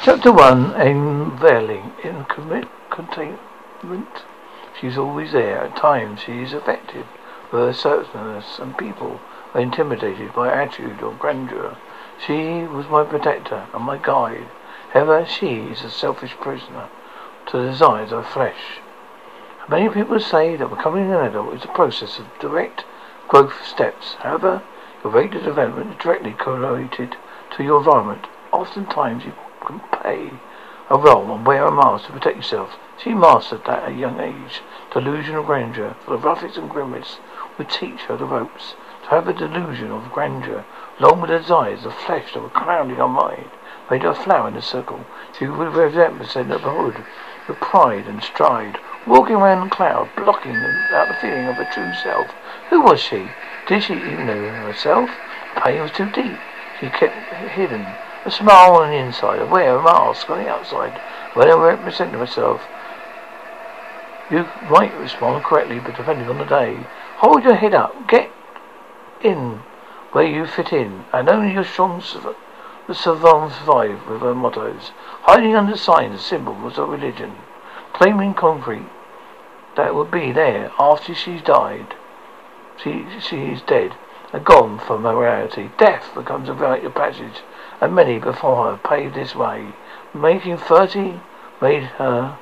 Chapter 1 Unveiling in Containment She's always there. At times she is with her assertiveness and people are intimidated by attitude or grandeur. She was my protector and my guide. However, she is a selfish prisoner to the desires of flesh. Many people say that becoming an adult is a process of direct growth steps. However, your rate of development is directly correlated to your environment. Oftentimes you can play a role and wear a mask to protect yourself. She mastered that at a young age. Delusion of grandeur, for the roughest and grimmest, would teach her the ropes. To have a delusion of grandeur, along with the desires of flesh that were clouding her mind, made her flower in a circle. She would represent the setting of the hood with pride and stride, walking around the cloud, blocking out the feeling of her true self. Who was she? Did she even know herself? The pain was too deep. She kept hidden. A smile on the inside, a wear a mask on the outside. When I represented myself, you might respond correctly, but depending on the day. Hold your head up. Get in where you fit in, and only your strong the savants survive with their mottos. Hiding under signs and symbols of religion. Claiming concrete that will be there after she's died. She she is dead and gone from morality. Death becomes a rite of passage, and many before her paved this way. Making thirty made her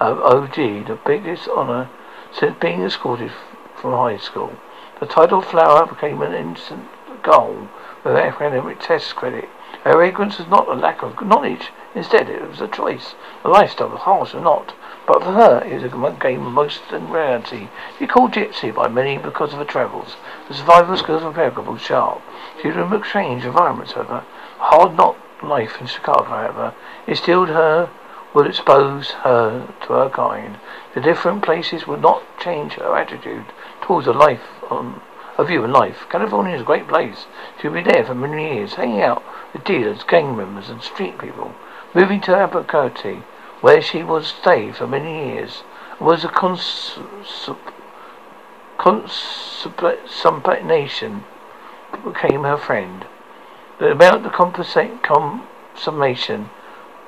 of OG the biggest honor since being escorted from high school. The title flower became an instant goal with academic test credit. Her ignorance was not a lack of knowledge. Instead, it was a choice. The lifestyle was harsh or not. But for her, it was a game of most in reality. She called gypsy by many because of her travels. The survival skills were impeccable, sharp. She would have strange environments, however. Hard knock life in Chicago, however, instilled her would expose her to her kind. The different places would not change her attitude towards a life um, on a view in life. California is a great place. She would be there for many years, hanging out with dealers, gang members, and street people. Moving to Albuquerque, where she would stay for many years, was a cons- consummation became her friend. About the amount of consummation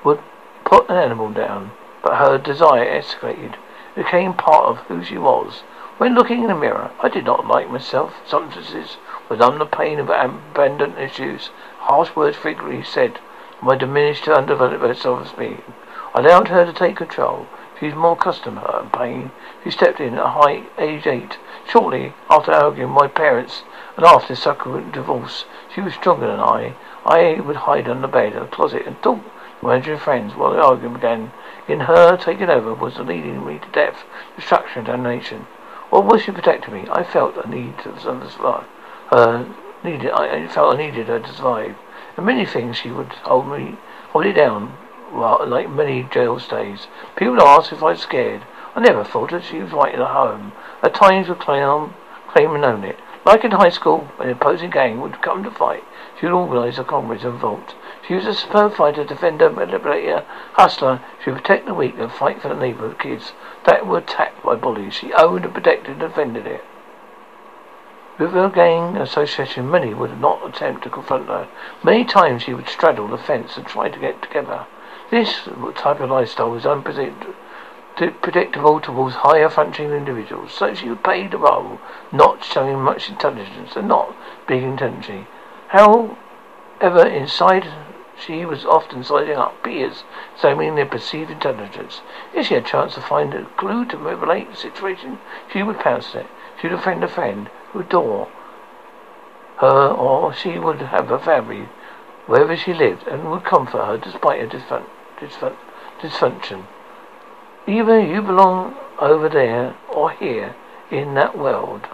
would put an animal down, but her desire escalated. Became part of who she was. When looking in the mirror, I did not like myself. Sentences would numb the pain of abandoned issues. Harsh words frequently said. My diminished, undeveloped self-esteem. I allowed her to take control. She was more accustomed to her pain. She stepped in at high age eight. Shortly after arguing with my parents and after subsequent divorce, she was stronger than I. I would hide under the bed in the closet and talk Imaginary friends, while the argument began, in her taking over was leading me to death, destruction, and damnation. What was she protecting me? I felt a need to survive. Her needed. I felt I needed her to survive. And many things she would hold me, hold it down, like many jail stays. People asked if I was scared. I never thought that she was right at home. At times would claim, claim and own it. Like in high school, when the opposing gang would come to fight, she would organize her comrades and vote. She was a superb fighter, defender, manipulator, hustler. She would protect the weak and fight for the neighborhood kids that were attacked by bullies. She owned and protected and defended it. With her gang association, many would not attempt to confront her. Many times she would straddle the fence and try to get together. This type of lifestyle was unpredictable towards higher functioning individuals, so she would play the role, not showing much intelligence and not being intentionally. However, inside she was often sizing up peers, examining their perceived intelligence. If she had a chance to find a clue to revelate the situation, she would pounce it. She would offend a friend who adore her, or she would have a family wherever she lived and would comfort her despite her disfun- dysfunction. Either you belong over there or here in that world.